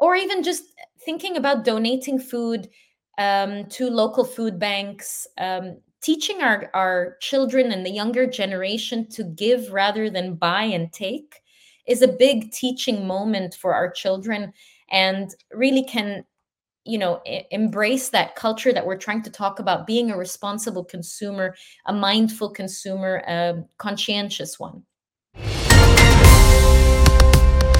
or even just thinking about donating food um, to local food banks, um, teaching our, our children and the younger generation to give rather than buy and take is a big teaching moment for our children and really can you know embrace that culture that we're trying to talk about being a responsible consumer a mindful consumer a conscientious one.